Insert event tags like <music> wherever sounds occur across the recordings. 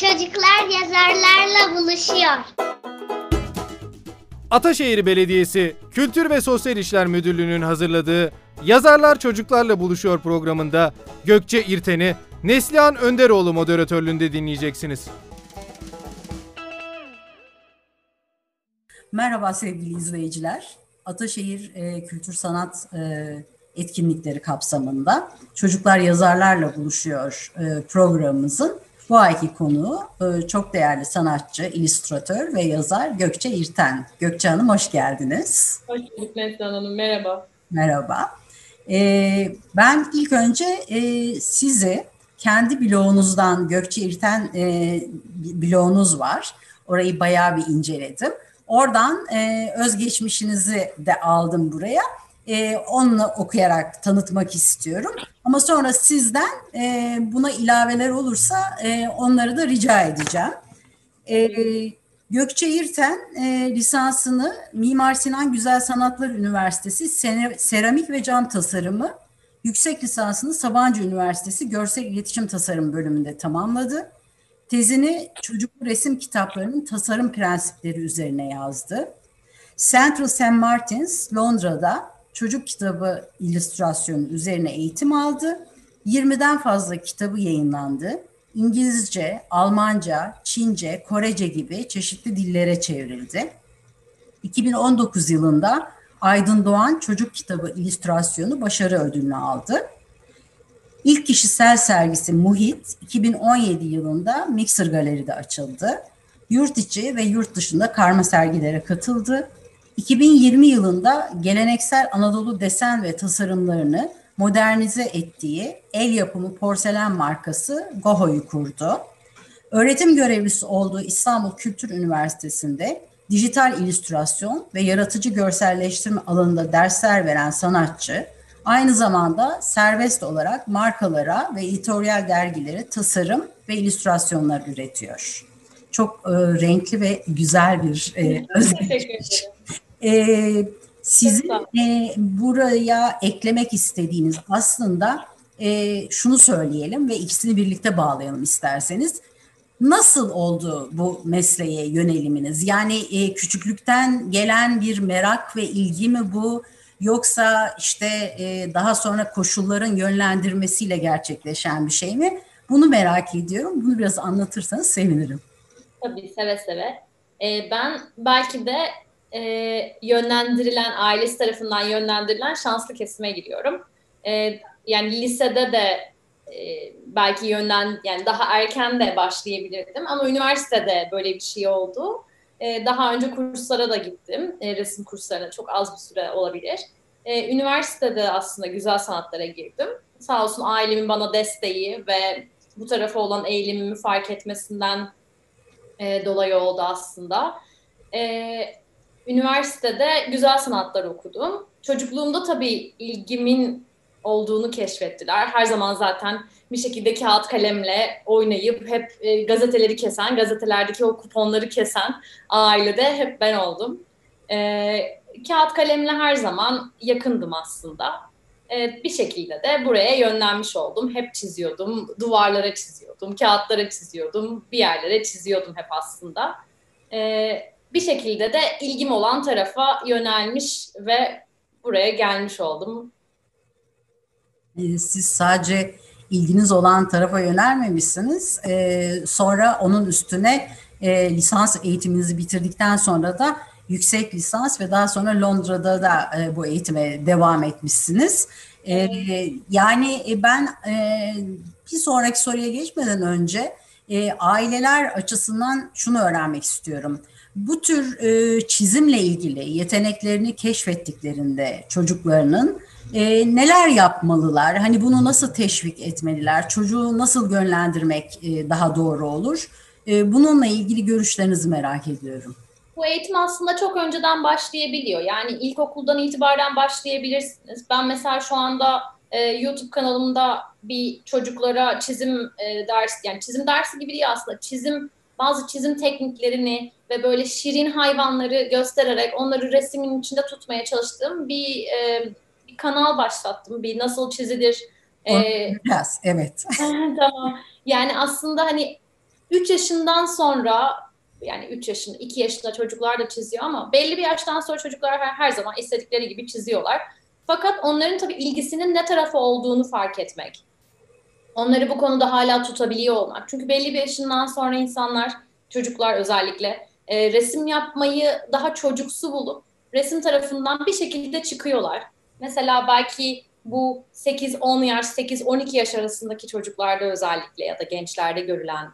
Çocuklar yazarlarla buluşuyor. Ataşehir Belediyesi Kültür ve Sosyal İşler Müdürlüğü'nün hazırladığı Yazarlar Çocuklarla Buluşuyor programında Gökçe İrten'i Neslihan Önderoğlu moderatörlüğünde dinleyeceksiniz. Merhaba sevgili izleyiciler. Ataşehir e, Kültür Sanat e, etkinlikleri kapsamında Çocuklar Yazarlarla Buluşuyor e, programımızın bu ayki konuğu e, çok değerli sanatçı, illüstratör ve yazar Gökçe İrten. Gökçe Hanım hoş geldiniz. Hoş bulduk Neslihan Hanım, merhaba. Merhaba. E, ben ilk önce e, sizi kendi blogunuzdan, Gökçe İrten blogunuz var. Orayı bayağı bir inceledim. Oradan özgeçmişinizi de aldım buraya. E, onunla okuyarak tanıtmak istiyorum. Ama sonra sizden e, buna ilaveler olursa e, onları da rica edeceğim. E, Gökçe İrten e, lisansını Mimar Sinan Güzel Sanatlar Üniversitesi Seramik ve Cam Tasarımı, yüksek lisansını Sabancı Üniversitesi Görsel İletişim Tasarım bölümünde tamamladı. Tezini çocuklu resim kitaplarının tasarım prensipleri üzerine yazdı. Central St. Martins, Londra'da çocuk kitabı illüstrasyonu üzerine eğitim aldı. 20'den fazla kitabı yayınlandı. İngilizce, Almanca, Çince, Korece gibi çeşitli dillere çevrildi. 2019 yılında Aydın Doğan Çocuk Kitabı İllüstrasyonu başarı ödülünü aldı. İlk kişisel sergisi Muhit 2017 yılında Mixer Galeri'de açıldı. Yurt içi ve yurt dışında karma sergilere katıldı. 2020 yılında geleneksel Anadolu desen ve tasarımlarını modernize ettiği el yapımı porselen markası Goho'yu kurdu. Öğretim görevlisi olduğu İstanbul Kültür Üniversitesi'nde dijital illüstrasyon ve yaratıcı görselleştirme alanında dersler veren sanatçı, aynı zamanda serbest olarak markalara ve editoryal dergilere tasarım ve illüstrasyonlar üretiyor. Çok e, renkli ve güzel bir e, özgeçmiş. E, sizin e, buraya eklemek istediğiniz aslında e, şunu söyleyelim ve ikisini birlikte bağlayalım isterseniz. Nasıl oldu bu mesleğe yöneliminiz? Yani e, küçüklükten gelen bir merak ve ilgi mi bu? Yoksa işte e, daha sonra koşulların yönlendirmesiyle gerçekleşen bir şey mi? Bunu merak ediyorum. Bunu biraz anlatırsanız sevinirim. Tabii seve seve. Ee, ben belki de e, yönlendirilen, ailesi tarafından yönlendirilen şanslı kesime giriyorum. E, yani lisede de e, belki yönden yani daha erken de başlayabilirdim ama üniversitede böyle bir şey oldu. E, daha önce kurslara da gittim. E, resim kurslarına çok az bir süre olabilir. E, üniversitede aslında güzel sanatlara girdim. Sağ olsun ailemin bana desteği ve bu tarafa olan eğilimimi fark etmesinden e, dolayı oldu aslında. E, üniversitede güzel sanatlar okudum. Çocukluğumda tabii ilgimin olduğunu keşfettiler. Her zaman zaten bir şekilde kağıt kalemle oynayıp hep e, gazeteleri kesen, gazetelerdeki o kuponları kesen ailede hep ben oldum. E, kağıt kalemle her zaman yakındım aslında. E, bir şekilde de buraya yönlenmiş oldum. Hep çiziyordum, duvarlara çiziyordum, kağıtlara çiziyordum, bir yerlere çiziyordum hep aslında. E, bir şekilde de ilgim olan tarafa yönelmiş ve buraya gelmiş oldum. Ee, siz sadece ilginiz olan tarafa yönelmemişsiniz. Ee, sonra onun üstüne e, lisans eğitiminizi bitirdikten sonra da yüksek lisans ve daha sonra Londra'da da e, bu eğitime devam etmişsiniz. Ee, yani e, ben bir sonraki soruya geçmeden önce aileler açısından şunu öğrenmek istiyorum. Bu tür çizimle ilgili yeteneklerini keşfettiklerinde çocuklarının e, neler yapmalılar? Hani bunu nasıl teşvik etmeliler? Çocuğu nasıl yönlendirmek e, daha doğru olur? E, bununla ilgili görüşlerinizi merak ediyorum. Bu eğitim aslında çok önceden başlayabiliyor. Yani ilkokuldan itibaren başlayabilirsiniz. Ben mesela şu anda e, YouTube kanalımda bir çocuklara çizim e, dersi, yani çizim dersi gibi değil aslında. Çizim bazı çizim tekniklerini ve böyle şirin hayvanları göstererek onları resmin içinde tutmaya çalıştığım bir e, kanal başlattım. Bir nasıl çizilir. Ee, Biraz, evet. <laughs> <laughs> tamam. Yani aslında hani 3 yaşından sonra yani 3 yaşında, 2 yaşında çocuklar da çiziyor ama belli bir yaştan sonra çocuklar her, her zaman istedikleri gibi çiziyorlar. Fakat onların tabii ilgisinin ne tarafı olduğunu fark etmek. Onları bu konuda hala tutabiliyor olmak. Çünkü belli bir yaşından sonra insanlar, çocuklar özellikle e, resim yapmayı daha çocuksu bulup resim tarafından bir şekilde çıkıyorlar. Mesela belki bu 8-10 yaş, 8-12 yaş arasındaki çocuklarda özellikle ya da gençlerde görülen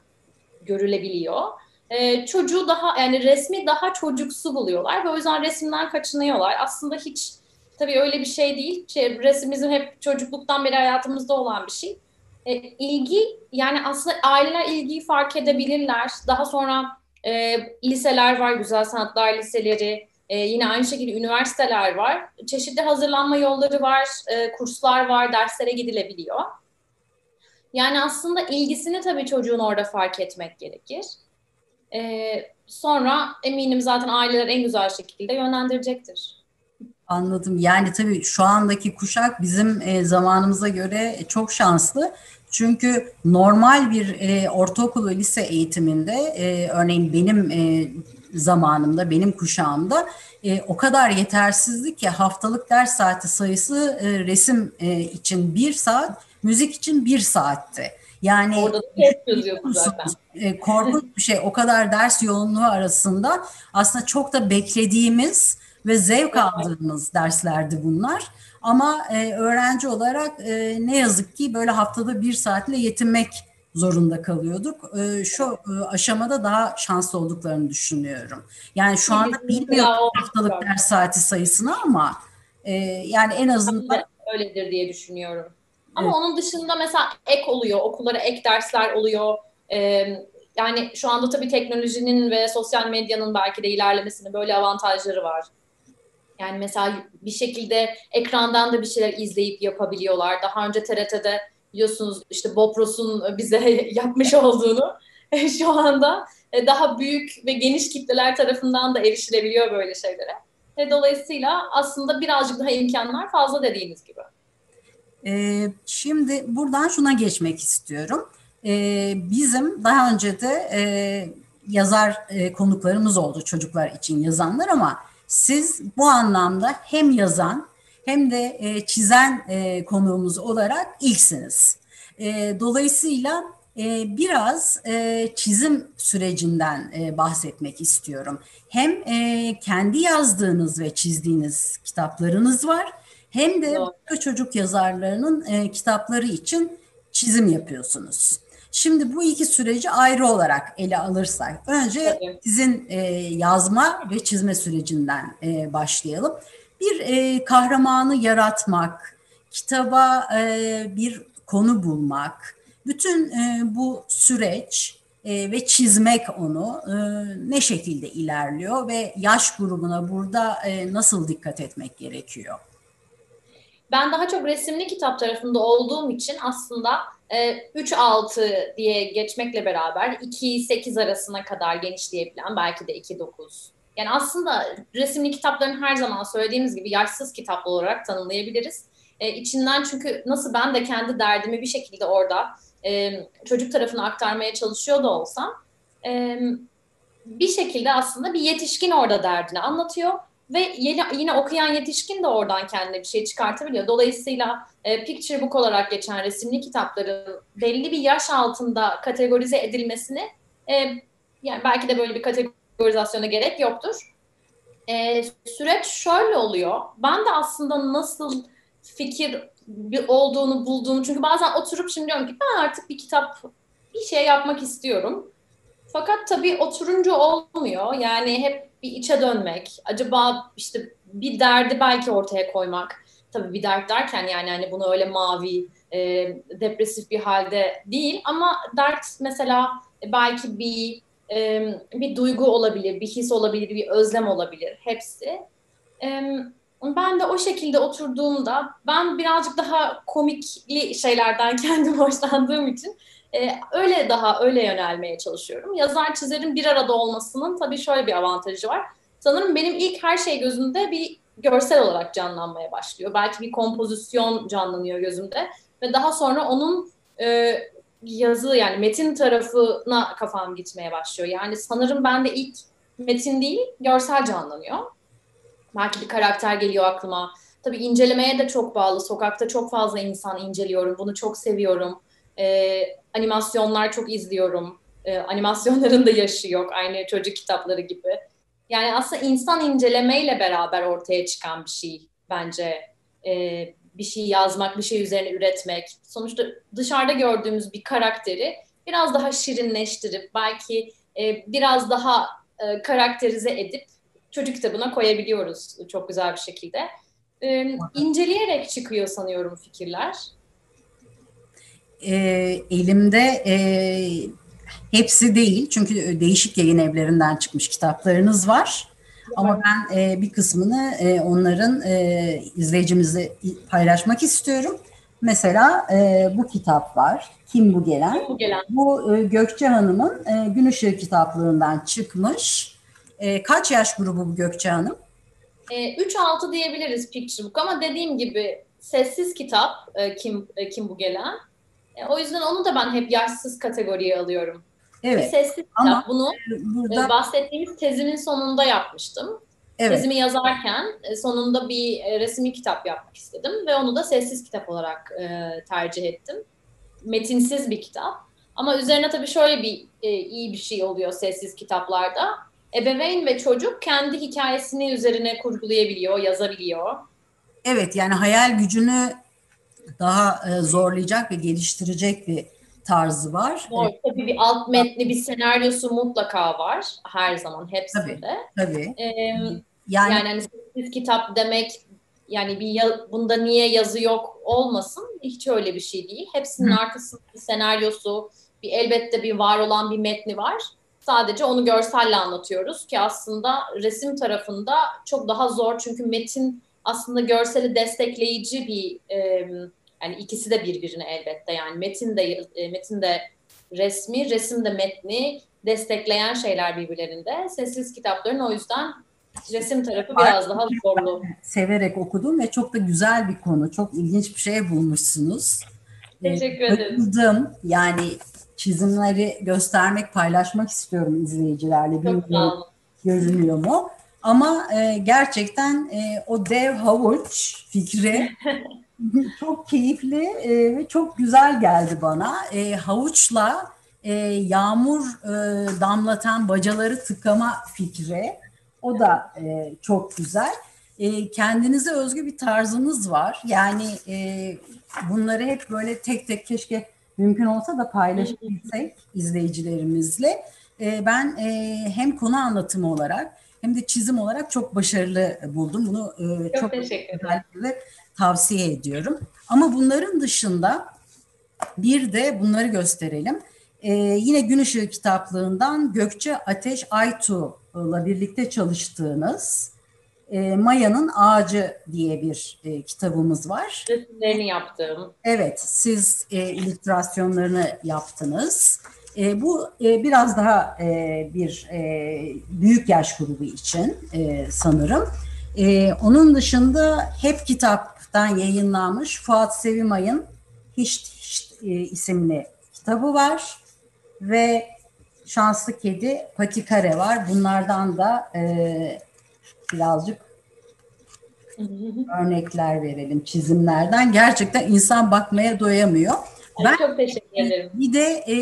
görülebiliyor. Ee, çocuğu daha yani resmi daha çocuksu buluyorlar ve o yüzden resimden kaçınıyorlar. Aslında hiç tabii öyle bir şey değil. Şey, resim bizim hep çocukluktan beri hayatımızda olan bir şey. Ee, ilgi yani aslında aileler ilgiyi fark edebilirler. Daha sonra e, liseler var, güzel sanatlar liseleri, e, yine aynı şekilde üniversiteler var. Çeşitli hazırlanma yolları var, e, kurslar var, derslere gidilebiliyor. Yani aslında ilgisini tabii çocuğun orada fark etmek gerekir. E, sonra eminim zaten aileler en güzel şekilde yönlendirecektir. Anladım. Yani tabii şu andaki kuşak bizim e, zamanımıza göre çok şanslı. Çünkü normal bir e, ortaokul ve lise eğitiminde e, örneğin benim e, zamanımda, benim kuşağımda e, o kadar yetersizdi ki haftalık ders saati sayısı e, resim e, için bir saat, müzik için bir saatti. Yani Orada zaten. E, korkunç bir şey. O kadar ders yoğunluğu arasında aslında çok da beklediğimiz ve zevk aldığımız derslerdi bunlar. Ama e, öğrenci olarak e, ne yazık ki böyle haftada bir saatle yetinmek zorunda kalıyorduk. E, şu e, aşamada daha şanslı olduklarını düşünüyorum. Yani şu anda bilmiyorum haftalık ders saati sayısını ama e, yani en azından öyledir diye düşünüyorum. Ama evet. onun dışında mesela ek oluyor, okullara ek dersler oluyor. Ee, yani şu anda tabii teknolojinin ve sosyal medyanın belki de ilerlemesinin böyle avantajları var. Yani mesela bir şekilde ekrandan da bir şeyler izleyip yapabiliyorlar. Daha önce TRT'de biliyorsunuz işte Bob Ross'un bize <laughs> yapmış olduğunu <laughs> şu anda e, daha büyük ve geniş kitleler tarafından da erişilebiliyor böyle şeylere. Ve dolayısıyla aslında birazcık daha imkanlar fazla dediğiniz gibi. Ee, şimdi buradan şuna geçmek istiyorum. Ee, bizim daha önce de e, yazar e, konuklarımız oldu çocuklar için yazanlar ama siz bu anlamda hem yazan hem de e, çizen e, konuğumuz olarak ilksiniz. E, dolayısıyla e, biraz e, çizim sürecinden e, bahsetmek istiyorum. Hem e, kendi yazdığınız ve çizdiğiniz kitaplarınız var hem de başka çocuk yazarlarının e, kitapları için çizim yapıyorsunuz. Şimdi bu iki süreci ayrı olarak ele alırsak, önce Tabii. sizin e, yazma ve çizme sürecinden e, başlayalım. Bir e, kahramanı yaratmak, kitaba e, bir konu bulmak, bütün e, bu süreç e, ve çizmek onu e, ne şekilde ilerliyor ve yaş grubuna burada e, nasıl dikkat etmek gerekiyor? Ben daha çok resimli kitap tarafında olduğum için aslında 3-6 diye geçmekle beraber 2-8 arasına kadar genişleyebilen belki de 2-9. Yani aslında resimli kitapların her zaman söylediğimiz gibi yaşsız kitap olarak tanımlayabiliriz. E, içinden çünkü nasıl ben de kendi derdimi bir şekilde orada e, çocuk tarafına aktarmaya çalışıyor da olsam e, bir şekilde aslında bir yetişkin orada derdini anlatıyor ve yeni, yine okuyan yetişkin de oradan kendine bir şey çıkartabiliyor. Dolayısıyla e, picture book olarak geçen resimli kitapların belli bir yaş altında kategorize edilmesini e, yani belki de böyle bir kategorizasyona gerek yoktur. E, süreç şöyle oluyor. Ben de aslında nasıl fikir olduğunu bulduğumu çünkü bazen oturup şimdi diyorum ki ben artık bir kitap bir şey yapmak istiyorum. Fakat tabii oturunca olmuyor. Yani hep bir içe dönmek. Acaba işte bir derdi belki ortaya koymak. Tabii bir dert derken yani hani bunu öyle mavi, e, depresif bir halde değil ama dert mesela belki bir e, bir duygu olabilir, bir his olabilir, bir özlem olabilir. Hepsi. E, ben de o şekilde oturduğumda ben birazcık daha komikli şeylerden <laughs> kendim hoşlandığım için e, öyle daha öyle yönelmeye çalışıyorum. Yazar çizerin bir arada olmasının tabii şöyle bir avantajı var. Sanırım benim ilk her şey gözümde bir görsel olarak canlanmaya başlıyor. Belki bir kompozisyon canlanıyor gözümde ve daha sonra onun e, yazı yani metin tarafına kafam gitmeye başlıyor. Yani sanırım ben de ilk metin değil görsel canlanıyor. Belki bir karakter geliyor aklıma. Tabii incelemeye de çok bağlı. Sokakta çok fazla insan inceliyorum. Bunu çok seviyorum. Ee, animasyonlar çok izliyorum. Ee, animasyonların da yaşı yok. Aynı çocuk kitapları gibi. Yani aslında insan incelemeyle beraber ortaya çıkan bir şey bence. Ee, bir şey yazmak, bir şey üzerine üretmek. Sonuçta dışarıda gördüğümüz bir karakteri biraz daha şirinleştirip belki e, biraz daha e, karakterize edip çocuk kitabına koyabiliyoruz çok güzel bir şekilde. E, inceleyerek çıkıyor sanıyorum fikirler. E, elimde e, hepsi değil çünkü değişik yayın evlerinden çıkmış kitaplarınız var. Ama ben e, bir kısmını e, onların e, izleyicimizle paylaşmak istiyorum. Mesela e, bu kitap var. Kim bu gelen? Bu gelen. Bu e, Gökçe Hanım'ın e, Gün Işığı kitaplığından çıkmış. E, kaç yaş grubu bu Gökçe Hanım? E, 3-6 diyebiliriz Picture Book ama dediğim gibi sessiz kitap e, Kim e, Kim bu gelen. E, o yüzden onu da ben hep yaşsız kategoriye alıyorum. Evet. Bir sessiz Ama kitap. Bunu burada e, bahsettiğimiz tezimin sonunda yapmıştım. evet. Tezimi yazarken e, sonunda bir e, resmi kitap yapmak istedim ve onu da sessiz kitap olarak e, tercih ettim. Metinsiz bir kitap. Ama üzerine tabii şöyle bir e, iyi bir şey oluyor sessiz kitaplarda. Ebeveyn ve çocuk kendi hikayesini üzerine kurgulayabiliyor, yazabiliyor. Evet yani hayal gücünü daha e, zorlayacak ve geliştirecek bir tarzı var. Doğru. Tabii bir alt metni, bir senaryosu mutlaka var her zaman hepsinde. Tabii. Ee, Yani, yani hani sessiz kitap demek yani bir ya- bunda niye yazı yok olmasın hiç öyle bir şey değil. Hepsinin Hı. arkasında bir senaryosu, bir elbette bir var olan bir metni var. Sadece onu görselle anlatıyoruz ki aslında resim tarafında çok daha zor çünkü metin aslında görseli destekleyici bir e, yani ikisi de birbirine elbette yani metin de e, metin de resmi, resim de metni destekleyen şeyler birbirlerinde. Sessiz kitapların o yüzden resim tarafı biraz daha zorlu. severek okudum ve çok da güzel bir konu. Çok ilginç bir şey bulmuşsunuz. E, Teşekkür ederim. Bayıldım. Yani çizimleri göstermek, paylaşmak istiyorum izleyicilerle. Çok Bilmiyorum sağ olun. görünüyor mu? Ama e, gerçekten e, o dev havuç fikri <laughs> çok keyifli e, ve çok güzel geldi bana. E, havuçla e, yağmur e, damlatan bacaları tıkama fikri o da e, çok güzel. E, kendinize özgü bir tarzınız var. Yani e, bunları hep böyle tek tek keşke mümkün olsa da paylaşabilsek izleyicilerimizle. E, ben e, hem konu anlatımı olarak hem de çizim olarak çok başarılı buldum. Bunu e, Çok çok özellikle tavsiye ediyorum. Ama bunların dışında bir de bunları gösterelim. Ee, yine Gün Işığı kitaplığından Gökçe Ateş Aytu'la birlikte çalıştığınız e, Maya'nın Ağacı diye bir e, kitabımız var. Resimlerini yaptığım. Evet, siz e, illüstrasyonlarını yaptınız. E, bu e, biraz daha e, bir e, büyük yaş grubu için e, sanırım. E, onun dışında hep kitaptan yayınlanmış Fuat Sevimay'ın Hiç, Hiç e, isimli kitabı var ve Şanslı Kedi Patikare var. Bunlardan da e, birazcık örnekler verelim çizimlerden. Gerçekten insan bakmaya doyamıyor. Ben Çok teşekkür ederim. bir de e,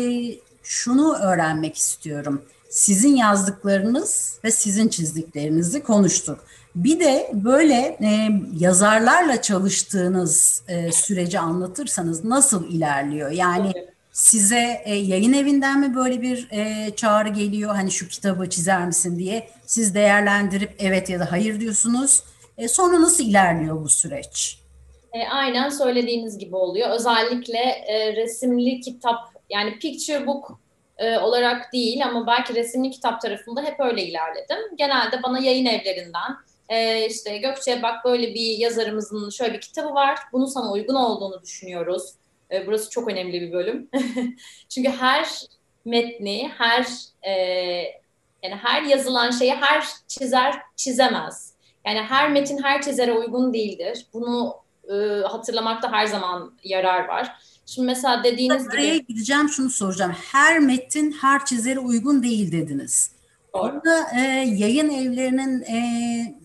şunu öğrenmek istiyorum. Sizin yazdıklarınız ve sizin çizdiklerinizi konuştuk. Bir de böyle e, yazarlarla çalıştığınız e, süreci anlatırsanız nasıl ilerliyor? Yani size e, yayın evinden mi böyle bir e, çağrı geliyor? Hani şu kitabı çizer misin diye siz değerlendirip evet ya da hayır diyorsunuz. E, sonra nasıl ilerliyor bu süreç? E, aynen söylediğiniz gibi oluyor. Özellikle e, resimli kitap yani picture book e, olarak değil ama belki resimli kitap tarafında hep öyle ilerledim. Genelde bana yayın evlerinden e, işte Gökçe bak böyle bir yazarımızın şöyle bir kitabı var. Bunu sana uygun olduğunu düşünüyoruz. E, burası çok önemli bir bölüm. <laughs> Çünkü her metni, her e, yani her yazılan şeyi her çizer çizemez. Yani her metin her çizere uygun değildir. Bunu e, hatırlamakta her zaman yarar var. Şimdi mesela dediğiniz Araya gibi gideceğim şunu soracağım. Her metin her çizere uygun değil dediniz. Doğru. Orada e, yayın evlerinin e,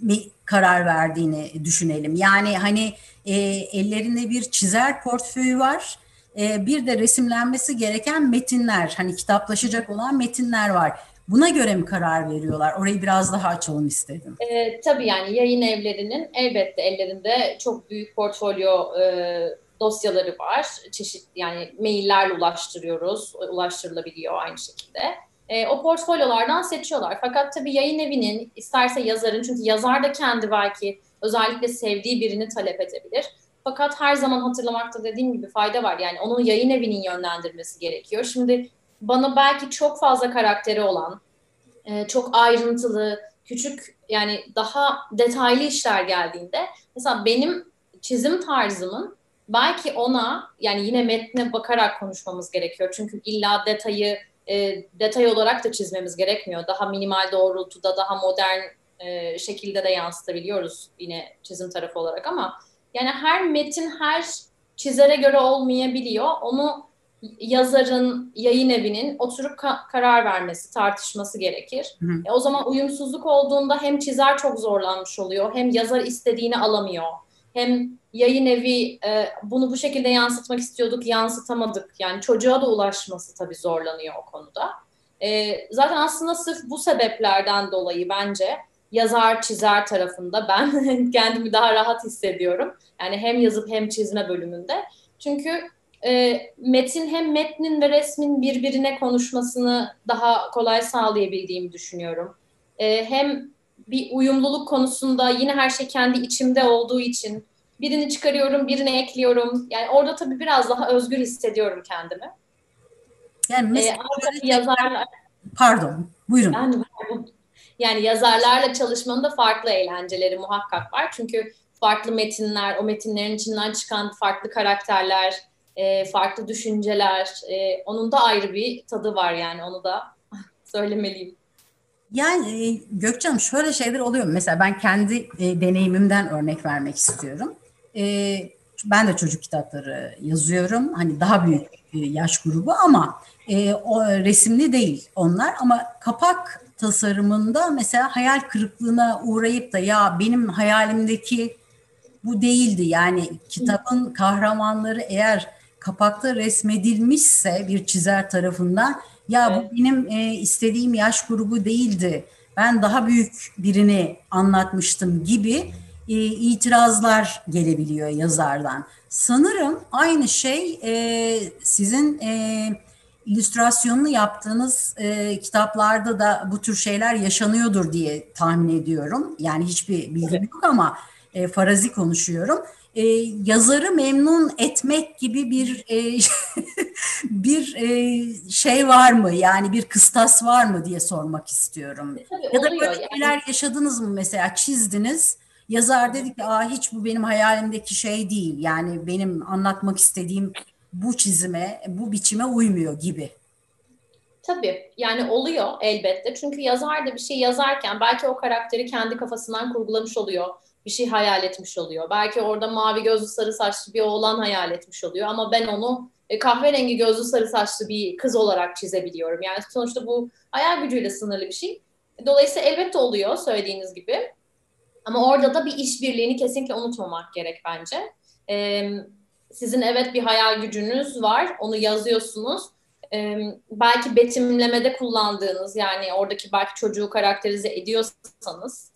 mi karar verdiğini düşünelim. Yani hani e, ellerinde bir çizer portföyü var. E, bir de resimlenmesi gereken metinler, hani kitaplaşacak olan metinler var. Buna göre mi karar veriyorlar? Orayı biraz daha açalım istedim. e, tabii yani yayın evlerinin elbette ellerinde çok büyük portfolyo e, dosyaları var. Çeşit yani maillerle ulaştırıyoruz, ulaştırılabiliyor aynı şekilde. E, o portfolyolardan seçiyorlar. Fakat tabii yayın evinin isterse yazarın çünkü yazar da kendi belki özellikle sevdiği birini talep edebilir. Fakat her zaman hatırlamakta dediğim gibi fayda var. Yani onu yayın evinin yönlendirmesi gerekiyor. Şimdi bana belki çok fazla karakteri olan, e, çok ayrıntılı, küçük yani daha detaylı işler geldiğinde mesela benim çizim tarzımın belki ona yani yine metne bakarak konuşmamız gerekiyor. Çünkü illa detayı e, detay olarak da çizmemiz gerekmiyor. Daha minimal doğrultuda, daha modern e, şekilde de yansıtabiliyoruz yine çizim tarafı olarak ama yani her metin her çizere göre olmayabiliyor. Onu yazarın, yayın evinin oturup ka- karar vermesi, tartışması gerekir. Hı hı. E, o zaman uyumsuzluk olduğunda hem çizer çok zorlanmış oluyor, hem yazar istediğini alamıyor. Hem yayın evi e, bunu bu şekilde yansıtmak istiyorduk, yansıtamadık. Yani çocuğa da ulaşması tabii zorlanıyor o konuda. E, zaten aslında sırf bu sebeplerden dolayı bence yazar çizer tarafında ben <laughs> kendimi daha rahat hissediyorum. Yani hem yazıp hem çizme bölümünde. Çünkü e, metin hem metnin ve resmin birbirine konuşmasını daha kolay sağlayabildiğimi düşünüyorum. E, hem bir uyumluluk konusunda yine her şey kendi içimde olduğu için birini çıkarıyorum, birini ekliyorum. Yani orada tabii biraz daha özgür hissediyorum kendimi. Yani E, mesela tabii yazarlar, pardon, buyurun. yani, yani yazarlarla çalışmanın da farklı eğlenceleri muhakkak var. Çünkü farklı metinler, o metinlerin içinden çıkan farklı karakterler, e, farklı düşünceler, e, onun da ayrı bir tadı var yani onu da <laughs> söylemeliyim. Yani e, Gökçem şöyle şeyler oluyor. Mesela ben kendi e, deneyimimden örnek vermek istiyorum. E, ben de çocuk kitapları yazıyorum. Hani daha büyük e, yaş grubu ama e, o resimli değil onlar. Ama kapak tasarımında mesela hayal kırıklığına uğrayıp da ya benim hayalimdeki bu değildi. Yani kitabın kahramanları eğer kapakta resmedilmişse bir çizer tarafından ya bu benim e, istediğim yaş grubu değildi. Ben daha büyük birini anlatmıştım gibi e, itirazlar gelebiliyor yazardan. Sanırım aynı şey e, sizin e, illüstrasyonunu yaptığınız e, kitaplarda da bu tür şeyler yaşanıyordur diye tahmin ediyorum. Yani hiçbir bilgim yok ama e, farazi konuşuyorum. E, yazarı memnun etmek gibi bir e, <laughs> bir e, şey var mı? Yani bir kıstas var mı diye sormak istiyorum. Tabii Ya da oluyor böyle yani. şeyler yaşadınız mı mesela çizdiniz. Yazar dedi ki Aa, hiç bu benim hayalimdeki şey değil. Yani benim anlatmak istediğim bu çizime, bu biçime uymuyor gibi. Tabii yani oluyor elbette. Çünkü yazar da bir şey yazarken belki o karakteri kendi kafasından kurgulamış oluyor. Bir şey hayal etmiş oluyor. Belki orada mavi gözlü sarı saçlı bir oğlan hayal etmiş oluyor. Ama ben onu e, kahverengi gözlü sarı saçlı bir kız olarak çizebiliyorum. Yani sonuçta bu hayal gücüyle sınırlı bir şey. Dolayısıyla elbette oluyor söylediğiniz gibi. Ama orada da bir işbirliğini kesinlikle unutmamak gerek bence. Ee, sizin evet bir hayal gücünüz var. Onu yazıyorsunuz. Ee, belki betimlemede kullandığınız yani oradaki belki çocuğu karakterize ediyorsanız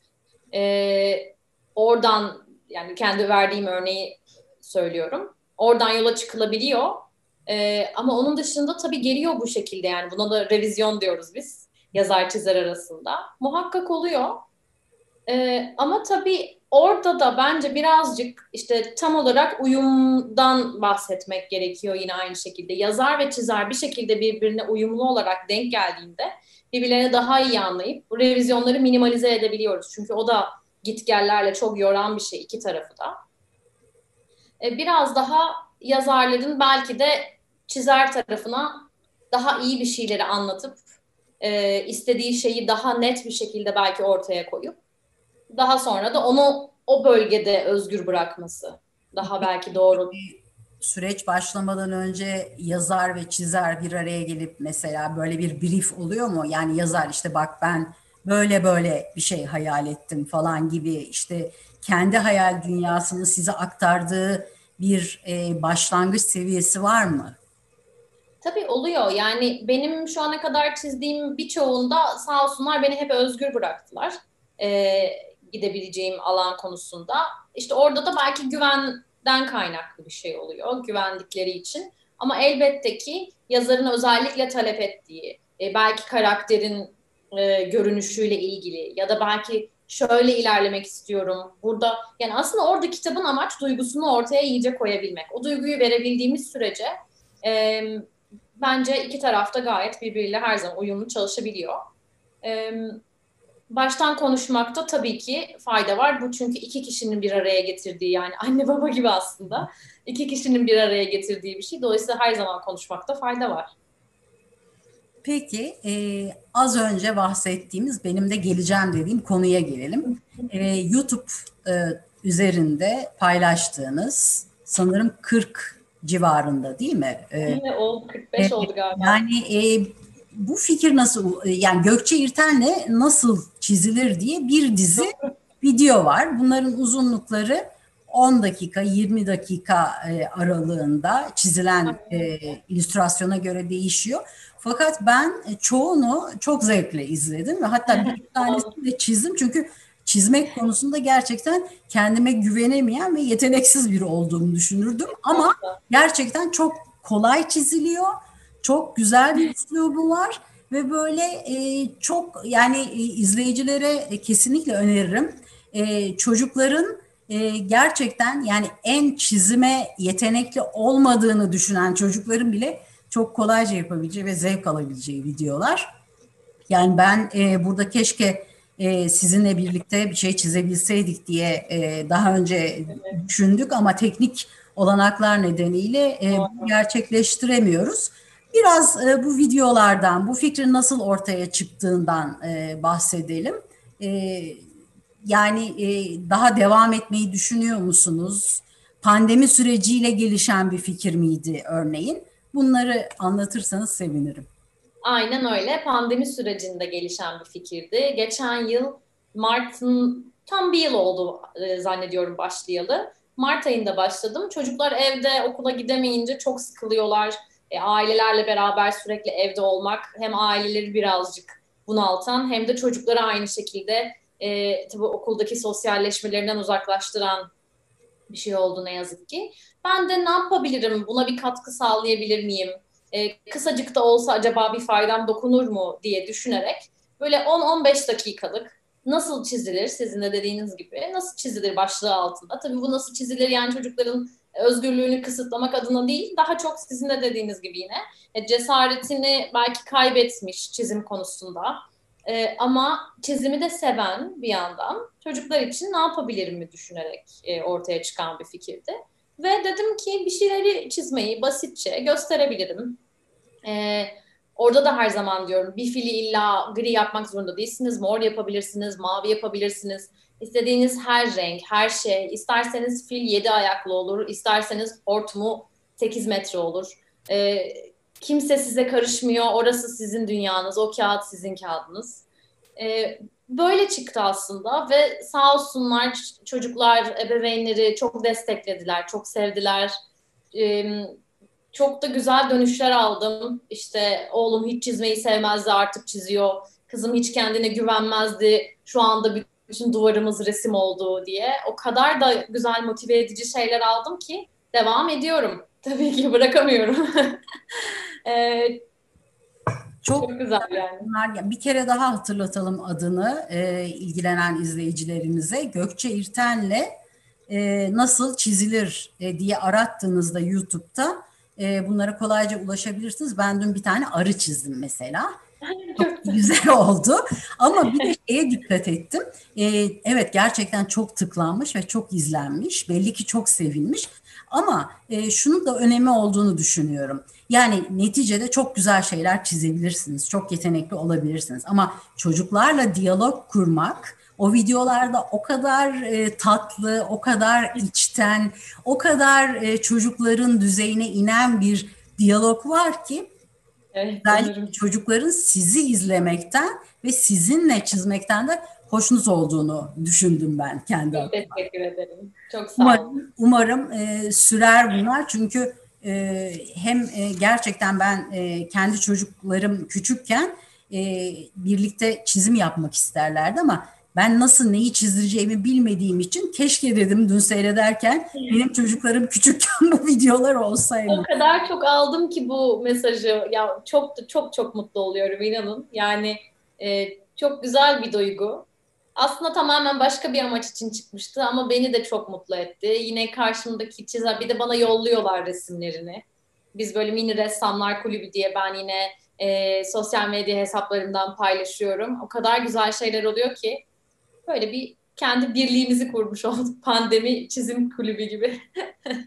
e, oradan yani kendi verdiğim örneği söylüyorum. Oradan yola çıkılabiliyor. Ee, ama onun dışında tabii geliyor bu şekilde yani buna da revizyon diyoruz biz yazar çizer arasında. Muhakkak oluyor. Ee, ama tabii orada da bence birazcık işte tam olarak uyumdan bahsetmek gerekiyor yine aynı şekilde. Yazar ve çizer bir şekilde birbirine uyumlu olarak denk geldiğinde birbirlerini daha iyi anlayıp bu revizyonları minimalize edebiliyoruz. Çünkü o da gitgellerle çok yoran bir şey iki tarafı da. Ee, biraz daha yazarların belki de çizer tarafına daha iyi bir şeyleri anlatıp e, istediği şeyi daha net bir şekilde belki ortaya koyup daha sonra da onu o bölgede özgür bırakması daha belki doğru. süreç başlamadan önce yazar ve çizer bir araya gelip mesela böyle bir brief oluyor mu? Yani yazar işte bak ben böyle böyle bir şey hayal ettim falan gibi işte kendi hayal dünyasını size aktardığı bir e, başlangıç seviyesi var mı? Tabii oluyor. Yani benim şu ana kadar çizdiğim birçoğunda sağ olsunlar beni hep özgür bıraktılar. Ee, gidebileceğim alan konusunda. İşte orada da belki güvenden kaynaklı bir şey oluyor. Güvendikleri için. Ama elbette ki yazarın özellikle talep ettiği, e, belki karakterin e, görünüşüyle ilgili ya da belki şöyle ilerlemek istiyorum. Burada yani aslında orada kitabın amaç duygusunu ortaya iyice koyabilmek. O duyguyu verebildiğimiz sürece e, bence iki tarafta gayet birbiriyle her zaman uyumlu çalışabiliyor. E, baştan konuşmakta tabii ki fayda var. Bu çünkü iki kişinin bir araya getirdiği yani anne baba gibi aslında iki kişinin bir araya getirdiği bir şey. Dolayısıyla her zaman konuşmakta fayda var. Peki e, az önce bahsettiğimiz benim de geleceğim dediğim konuya gelelim. E, YouTube e, üzerinde paylaştığınız sanırım 40 civarında değil mi? E, Yine oldu 45 e, oldu galiba. Yani e, bu fikir nasıl yani Gökçe İrten'le nasıl çizilir diye bir dizi video var. Bunların uzunlukları 10 dakika 20 dakika e, aralığında çizilen e, illüstrasyona göre değişiyor. Fakat ben çoğunu çok zevkle izledim ve hatta bir <laughs> tanesini de çizdim çünkü çizmek konusunda gerçekten kendime güvenemeyen ve yeteneksiz biri olduğumu düşünürdüm ama gerçekten çok kolay çiziliyor. Çok güzel bir üslubu var ve böyle e, çok yani e, izleyicilere kesinlikle öneririm. E, çocukların e, gerçekten yani en çizime yetenekli olmadığını düşünen çocukların bile çok kolayca yapabileceği ve zevk alabileceği videolar. Yani ben e, burada keşke e, sizinle birlikte bir şey çizebilseydik diye e, daha önce düşündük ama teknik olanaklar nedeniyle e, gerçekleştiremiyoruz. Biraz e, bu videolardan, bu fikrin nasıl ortaya çıktığından e, bahsedelim. E, yani e, daha devam etmeyi düşünüyor musunuz? Pandemi süreciyle gelişen bir fikir miydi örneğin? Bunları anlatırsanız sevinirim. Aynen öyle. Pandemi sürecinde gelişen bir fikirdi. Geçen yıl Mart'ın tam bir yıl oldu e, zannediyorum başlayalı. Mart ayında başladım. Çocuklar evde okula gidemeyince çok sıkılıyorlar. E, ailelerle beraber sürekli evde olmak hem aileleri birazcık bunaltan hem de çocukları aynı şekilde e, tabii okuldaki sosyalleşmelerinden uzaklaştıran bir şey oldu ne yazık ki. Ben de ne yapabilirim, buna bir katkı sağlayabilir miyim, e, kısacık da olsa acaba bir faydam dokunur mu diye düşünerek böyle 10-15 dakikalık nasıl çizilir sizin de dediğiniz gibi nasıl çizilir başlığı altında. Tabii bu nasıl çizilir yani çocukların özgürlüğünü kısıtlamak adına değil daha çok sizin de dediğiniz gibi yine e, cesaretini belki kaybetmiş çizim konusunda e, ama çizimi de seven bir yandan çocuklar için ne yapabilirim düşünerek e, ortaya çıkan bir fikirdi. Ve dedim ki bir şeyleri çizmeyi basitçe gösterebilirim. E, orada da her zaman diyorum bir fili illa gri yapmak zorunda değilsiniz. Mor yapabilirsiniz, mavi yapabilirsiniz. İstediğiniz her renk, her şey. İsterseniz fil yedi ayaklı olur, isterseniz hortumu 8 metre olur. E, kimse size karışmıyor. Orası sizin dünyanız, o kağıt sizin kağıdınız. E, böyle çıktı aslında ve sağ olsunlar çocuklar, ebeveynleri çok desteklediler, çok sevdiler. E, çok da güzel dönüşler aldım. İşte oğlum hiç çizmeyi sevmezdi artık çiziyor. Kızım hiç kendine güvenmezdi. Şu anda bütün duvarımız resim oldu diye. O kadar da güzel motive edici şeyler aldım ki devam ediyorum. Tabii ki bırakamıyorum. <laughs> ee, çok, çok güzel yani. Bunlar, bir kere daha hatırlatalım adını e, ilgilenen izleyicilerimize. Gökçe İrten'le e, nasıl çizilir e, diye arattığınızda YouTube'da e, bunlara kolayca ulaşabilirsiniz. Ben dün bir tane arı çizdim mesela. <laughs> Çok güzel oldu. Ama bir de <laughs> şeye dikkat ettim. Ee, evet gerçekten çok tıklanmış ve çok izlenmiş. Belli ki çok sevilmiş. Ama e, şunun da önemi olduğunu düşünüyorum. Yani neticede çok güzel şeyler çizebilirsiniz. Çok yetenekli olabilirsiniz. Ama çocuklarla diyalog kurmak o videolarda o kadar e, tatlı, o kadar içten o kadar e, çocukların düzeyine inen bir diyalog var ki Evet, özellikle çocukların sizi izlemekten ve sizinle çizmekten de hoşnut olduğunu düşündüm ben kendi adıma. Teşekkür ederim. Çok sağ olun. Umarım, umarım e, sürer bunlar çünkü e, hem e, gerçekten ben e, kendi çocuklarım küçükken e, birlikte çizim yapmak isterlerdi ama ben nasıl neyi çizdireceğimi bilmediğim için keşke dedim dün seyrederken benim çocuklarım küçükken <laughs> bu videolar O olsaydı. kadar çok aldım ki bu mesajı. Ya çok çok çok mutlu oluyorum inanın. Yani e, çok güzel bir duygu. Aslında tamamen başka bir amaç için çıkmıştı ama beni de çok mutlu etti. Yine karşımdaki çizer bir de bana yolluyorlar resimlerini. Biz böyle mini ressamlar kulübü diye ben yine e, sosyal medya hesaplarımdan paylaşıyorum. O kadar güzel şeyler oluyor ki böyle bir kendi birliğimizi kurmuş <laughs> olduk. Pandemi çizim kulübü gibi.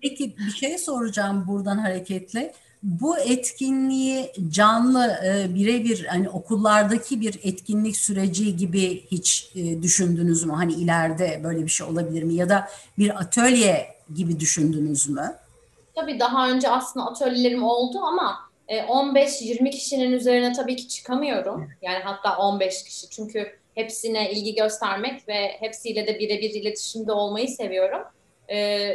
Peki bir şey soracağım buradan hareketle. Bu etkinliği canlı e, birebir hani okullardaki bir etkinlik süreci gibi hiç e, düşündünüz mü? Hani ileride böyle bir şey olabilir mi? Ya da bir atölye gibi düşündünüz mü? Tabii daha önce aslında atölyelerim oldu ama e, 15-20 kişinin üzerine tabii ki çıkamıyorum. Yani hatta 15 kişi. Çünkü hepsine ilgi göstermek ve hepsiyle de birebir iletişimde olmayı seviyorum. E,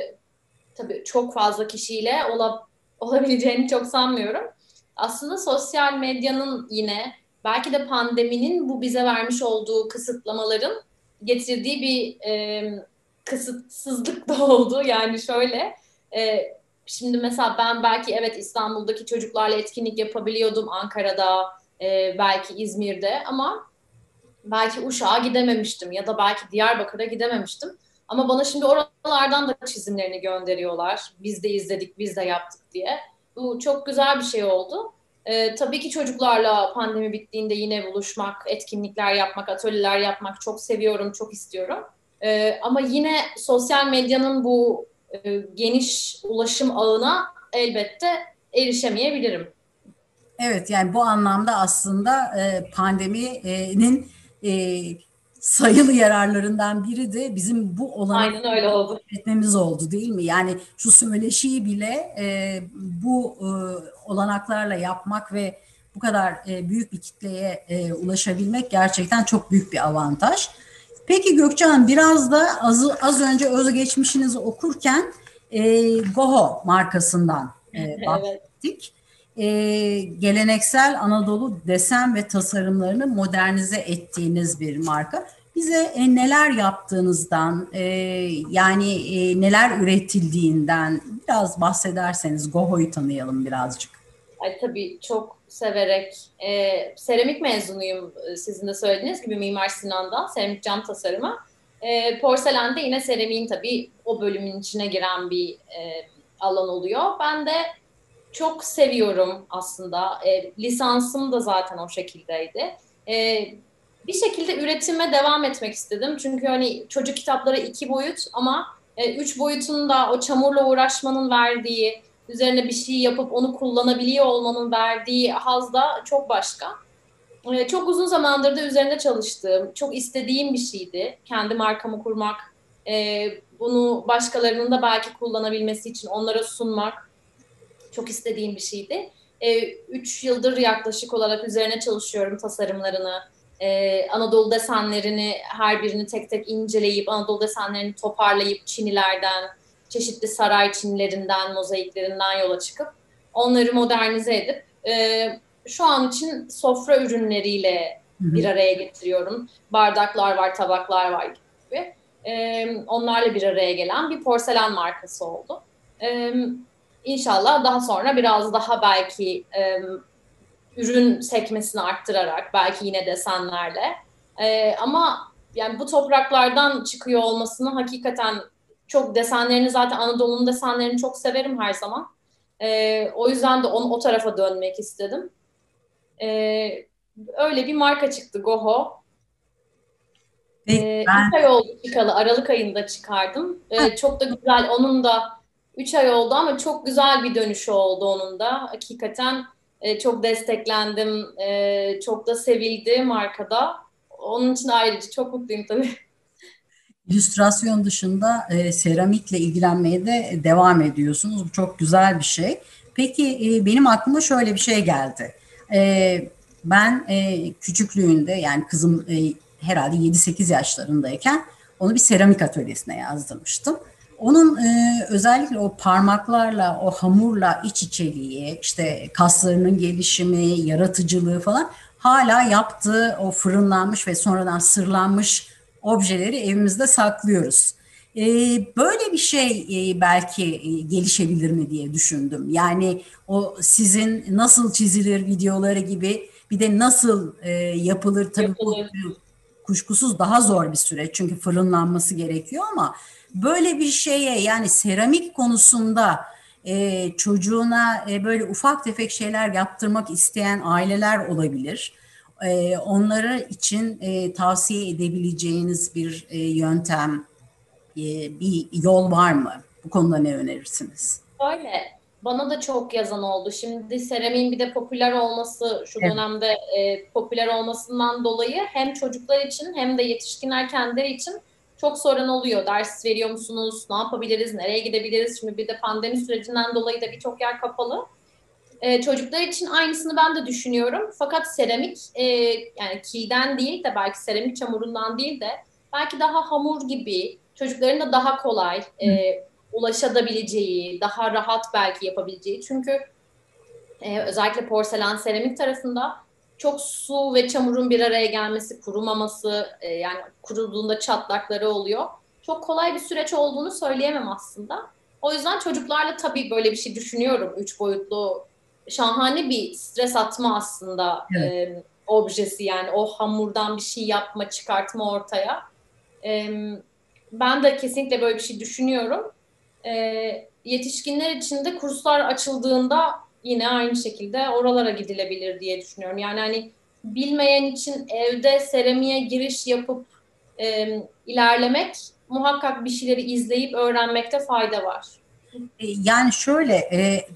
tabii çok fazla kişiyle ola, olabileceğini çok sanmıyorum. Aslında sosyal medyanın yine belki de pandeminin bu bize vermiş olduğu kısıtlamaların getirdiği bir e, kısıtsızlık da oldu. Yani şöyle e, Şimdi mesela ben belki evet İstanbul'daki çocuklarla etkinlik yapabiliyordum Ankara'da, e, belki İzmir'de ama belki Uşak'a gidememiştim ya da belki Diyarbakır'a gidememiştim. Ama bana şimdi oralardan da çizimlerini gönderiyorlar. Biz de izledik, biz de yaptık diye. Bu çok güzel bir şey oldu. E, tabii ki çocuklarla pandemi bittiğinde yine buluşmak, etkinlikler yapmak, atölyeler yapmak çok seviyorum, çok istiyorum. E, ama yine sosyal medyanın bu e, geniş ulaşım ağına elbette erişemeyebilirim. Evet yani bu anlamda aslında e, pandeminin e, sayılı yararlarından biri de bizim bu öyle oldu. etmemiz oldu değil mi? Yani şu söyleşiyi bile e, bu e, olanaklarla yapmak ve bu kadar e, büyük bir kitleye e, ulaşabilmek gerçekten çok büyük bir avantaj. Peki Gökçen biraz da az, az önce özgeçmişinizi okurken e, Goho markasından e, bahsettik. E, geleneksel Anadolu desen ve tasarımlarını modernize ettiğiniz bir marka. Bize e, neler yaptığınızdan, e, yani e, neler üretildiğinden biraz bahsederseniz Goho'yu tanıyalım birazcık. Ay, tabii çok severek, e, seramik mezunuyum sizin de söylediğiniz gibi Mimar Sinan'dan, seramik cam tasarımı. E, porselende yine seramiğin tabii o bölümün içine giren bir e, alan oluyor. Ben de çok seviyorum aslında. E, lisansım da zaten o şekildeydi. E, bir şekilde üretime devam etmek istedim. Çünkü hani çocuk kitapları iki boyut ama e, üç boyutunda o çamurla uğraşmanın verdiği, üzerine bir şey yapıp onu kullanabiliyor olmanın verdiği haz da çok başka. E, çok uzun zamandır da üzerinde çalıştığım, çok istediğim bir şeydi. Kendi markamı kurmak, e, bunu başkalarının da belki kullanabilmesi için onlara sunmak çok istediğim bir şeydi. E, üç yıldır yaklaşık olarak üzerine çalışıyorum tasarımlarını. Ee, Anadolu desenlerini her birini tek tek inceleyip Anadolu desenlerini toparlayıp çinilerden, çeşitli saray çinilerinden, mozaiklerinden yola çıkıp onları modernize edip e, şu an için sofra ürünleriyle bir araya getiriyorum. Bardaklar var, tabaklar var gibi. E, onlarla bir araya gelen bir porselen markası oldu. E, İnşallah daha sonra biraz daha belki e, ürün sekmesini arttırarak belki yine desenlerle e, ama yani bu topraklardan çıkıyor olmasını hakikaten çok desenlerini zaten Anadolu'nun desenlerini çok severim her zaman. E, o yüzden de onu o tarafa dönmek istedim. E, öyle bir marka çıktı Goho. E, ben... Üç ay oldu çıkalı. Aralık ayında çıkardım. E, çok da güzel. Onun da üç ay oldu ama çok güzel bir dönüşü oldu onun da. Hakikaten e, çok desteklendim, e, çok da sevildi markada. Onun için ayrıca çok mutluyum tabii. illüstrasyon dışında e, seramikle ilgilenmeye de devam ediyorsunuz. Bu çok güzel bir şey. Peki e, benim aklıma şöyle bir şey geldi. E, ben e, küçüklüğünde yani kızım e, herhalde 7-8 yaşlarındayken onu bir seramik atölyesine yazdırmıştım. Onun e, özellikle o parmaklarla, o hamurla iç içeliği, işte kaslarının gelişimi, yaratıcılığı falan hala yaptığı o fırınlanmış ve sonradan sırlanmış objeleri evimizde saklıyoruz. E, böyle bir şey e, belki e, gelişebilir mi diye düşündüm. Yani o sizin nasıl çizilir videoları gibi bir de nasıl e, yapılır tabii Yapılır. bu kuşkusuz daha zor bir süreç çünkü fırınlanması gerekiyor ama böyle bir şeye yani seramik konusunda e, çocuğuna e, böyle ufak tefek şeyler yaptırmak isteyen aileler olabilir. E, onları için e, tavsiye edebileceğiniz bir e, yöntem, e, bir yol var mı? Bu konuda ne önerirsiniz? Öyle. Bana da çok yazan oldu. Şimdi seramiğin bir de popüler olması, şu Evet. dönemde e, popüler olmasından dolayı hem çocuklar için hem de yetişkinler kendileri için çok sorun oluyor. Ders veriyor musunuz? Ne yapabiliriz? Nereye gidebiliriz? Şimdi bir de pandemi sürecinden dolayı da birçok yer kapalı. E, çocuklar için aynısını ben de düşünüyorum. Fakat seramik e, yani kilden değil de belki seramik çamurundan değil de belki daha hamur gibi çocukların da daha kolay e, ulaşabileceği, daha rahat belki yapabileceği. Çünkü e, özellikle porselen seramik tarafında çok su ve çamurun bir araya gelmesi, kurumaması, e, yani kuruduğunda çatlakları oluyor. Çok kolay bir süreç olduğunu söyleyemem aslında. O yüzden çocuklarla tabii böyle bir şey düşünüyorum. Üç boyutlu şahane bir stres atma aslında e, objesi yani o hamurdan bir şey yapma, çıkartma ortaya. E, ben de kesinlikle böyle bir şey düşünüyorum. E, yetişkinler için de kurslar açıldığında yine aynı şekilde oralara gidilebilir diye düşünüyorum. Yani hani bilmeyen için evde seramiğe giriş yapıp e, ilerlemek muhakkak bir şeyleri izleyip öğrenmekte fayda var. E, Yani şöyle e,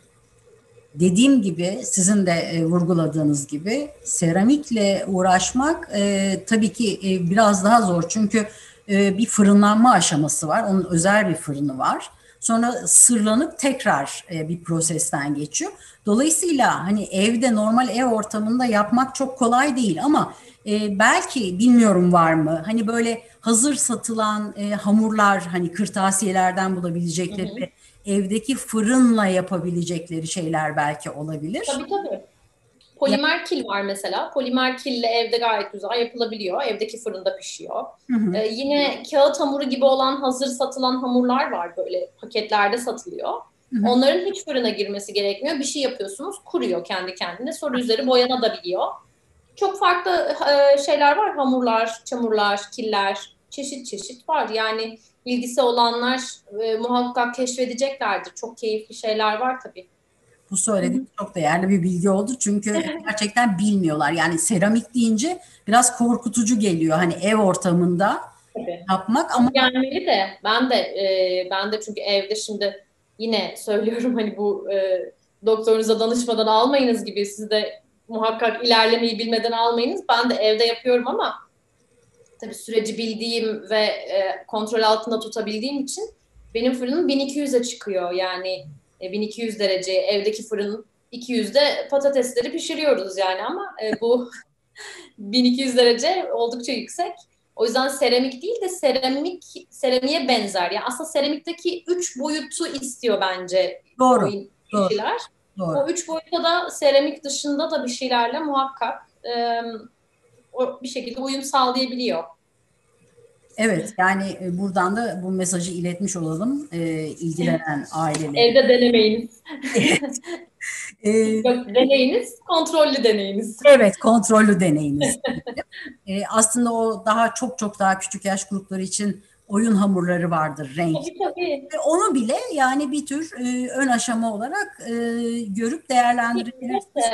dediğim gibi sizin de e, vurguladığınız gibi seramikle uğraşmak e, tabii ki e, biraz daha zor çünkü e, bir fırınlanma aşaması var. Onun özel bir fırını var. Sonra sırlanıp tekrar e, bir prosesten geçiyor. Dolayısıyla hani evde normal ev ortamında yapmak çok kolay değil ama e, belki bilmiyorum var mı? Hani böyle hazır satılan e, hamurlar hani kırtasiyelerden bulabilecekleri Hı hı. evdeki fırınla yapabilecekleri şeyler belki olabilir. Tabii tabii. Polimer kil var mesela. Polimer kille evde gayet güzel yapılabiliyor. Evdeki fırında pişiyor. Hı hı. Ee, yine kağıt hamuru gibi olan hazır satılan hamurlar var böyle paketlerde satılıyor. Hı hı. Onların hiç fırına girmesi gerekmiyor. Bir şey yapıyorsunuz, kuruyor kendi kendine. Sonra üzeri boyanabiliyor. Çok farklı e, şeyler var. Hamurlar, çamurlar, killer, çeşit çeşit var. Yani ilgisi olanlar e, muhakkak keşfedeceklerdir. Çok keyifli şeyler var tabii. Bu söylediğim çok değerli bir bilgi oldu çünkü <laughs> gerçekten bilmiyorlar. Yani seramik deyince biraz korkutucu geliyor hani ev ortamında Tabii. yapmak ama Gelmeli de ben de e, ben de çünkü evde şimdi yine söylüyorum hani bu e, doktorunuza danışmadan almayınız gibi siz de muhakkak ilerlemeyi bilmeden almayınız. Ben de evde yapıyorum ama tabii süreci bildiğim ve e, kontrol altında tutabildiğim için benim fırınım 1200'e çıkıyor. Yani e, 1200 derece evdeki fırın 200'de patatesleri pişiriyoruz yani ama e, bu <laughs> 1200 derece oldukça yüksek. O yüzden seramik değil de seramik seramiğe benzer. Yani aslında seramikteki üç boyutu istiyor bence doğru, doğru. kişiler. doğru. O üç boyutta da seramik dışında da bir şeylerle muhakkak e, o bir şekilde uyum sağlayabiliyor. Evet yani e, buradan da bu mesajı iletmiş olalım e, ilgilenen <laughs> ailelere. Evde denemeyiniz. <laughs> E, Yok, deneyiniz, kontrollü deneyiniz. evet kontrollü deneyiniz. <laughs> e, aslında o daha çok çok daha küçük yaş grupları için oyun hamurları vardır renk. Tabii tabii. Ve onu bile yani bir tür e, ön aşama olarak e, görüp değerlendirebilirsiniz.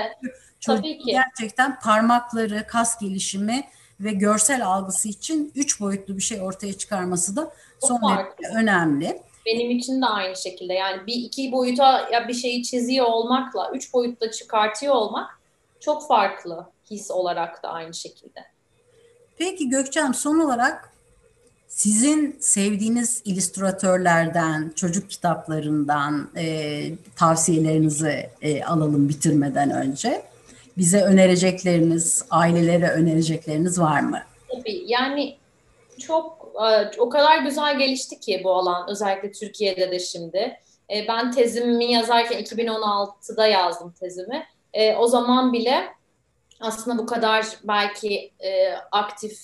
Tabii ki. gerçekten parmakları, kas gelişimi ve görsel algısı için üç boyutlu bir şey ortaya çıkarması da son derece önemli. Benim için de aynı şekilde. Yani bir iki boyuta ya bir şeyi çiziyor olmakla üç boyutta çıkartıyor olmak çok farklı his olarak da aynı şekilde. Peki Gökçem son olarak Sizin sevdiğiniz illüstratörlerden, çocuk kitaplarından e, tavsiyelerinizi e, alalım bitirmeden önce. Bize önerecekleriniz, ailelere önerecekleriniz var mı? Tabii yani çok e, o kadar güzel gelişti ki bu alan özellikle Türkiye'de de şimdi. E, Ben tezimi yazarken 2016'da yazdım tezimi. E, O zaman bile aslında bu kadar belki aktif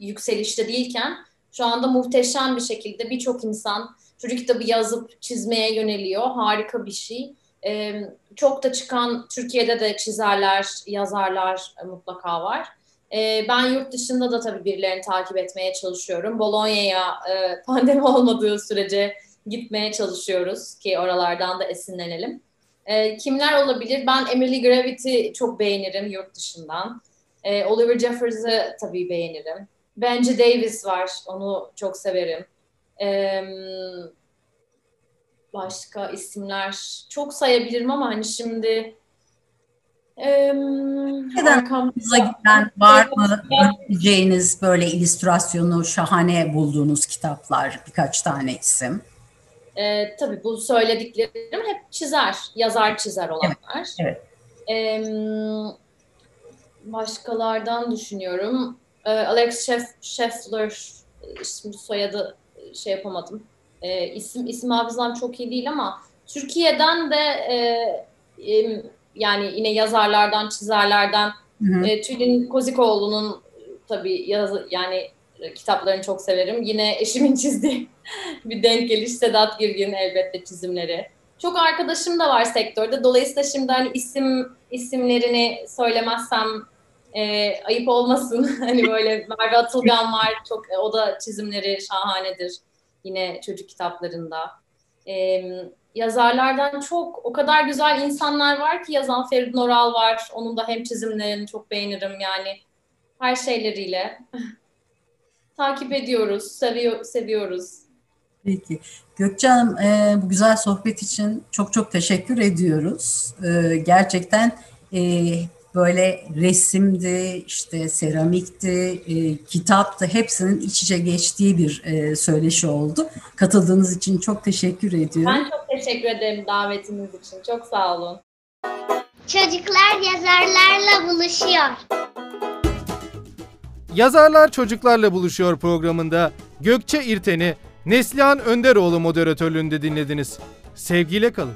yükselişte değilken şu anda muhteşem bir şekilde birçok insan çocuk kitabı yazıp çizmeye yöneliyor. Harika bir şey. E, Çok da çıkan Türkiye'de de çizerler, yazarlar e, mutlaka var. Ee, ben yurt dışında da tabii birilerini takip etmeye çalışıyorum. Bologna'ya e, <laughs> pandemi olmadığı sürece gitmeye çalışıyoruz ki oralardan da esinlenelim. Ee, kimler olabilir? Ben Emily Gravity çok beğenirim yurt dışından. Ee, Oliver Jeffers'ı tabii beğenirim. Benji Davis var, onu çok severim. Ee, başka isimler çok sayabilirim ama hani şimdi em, Neden Hoşunuza giden var mı önereceğiniz böyle illüstrasyonu şahane bulduğunuz kitaplar, birkaç tane isim? Ee, tabii bu söylediklerim hep çizer, yazar çizer olanlar. evet. Ee, başkalardan düşünüyorum. Ee, Alex Schef, Scheffler, şimdi soyadı şey yapamadım. Ee, isim isim hafızam çok iyi değil ama Türkiye'den de e, em, yani yine yazarlardan, çizerlerden Hı hı. e, Tülin Kozikoğlu'nun tabii yaz, yani e, kitaplarını çok severim. Yine eşimin <laughs> çizdiği bir denk geliş Sedat Girgin elbette çizimleri. Çok arkadaşım da var sektörde. Dolayısıyla şimdi hani isim isimlerini söylemezsem e, ayıp olmasın. <laughs> hani böyle Merve Atılgan var. Çok o da çizimleri şahanedir. Yine çocuk kitaplarında. E, yazarlardan çok o kadar güzel insanlar var ki yazan Feridun Oral var. Onun da hem çizimlerini çok beğenirim yani her şeyleriyle. <laughs> Takip ediyoruz, seviyor, seviyoruz. Peki. Gökçe Hanım e, bu güzel sohbet için çok çok teşekkür ediyoruz. E, gerçekten e, böyle resimdi, işte seramikti, e, kitaptı hepsinin iç içe geçtiği bir e, söyleşi oldu. Katıldığınız için çok teşekkür ediyorum. Ben çok teşekkür ederim davetiniz için. Çok sağ olun. Çocuklar yazarlarla buluşuyor. Yazarlar Çocuklarla Buluşuyor programında Gökçe İrten'i Neslihan Önderoğlu moderatörlüğünde dinlediniz. Sevgiyle kalın.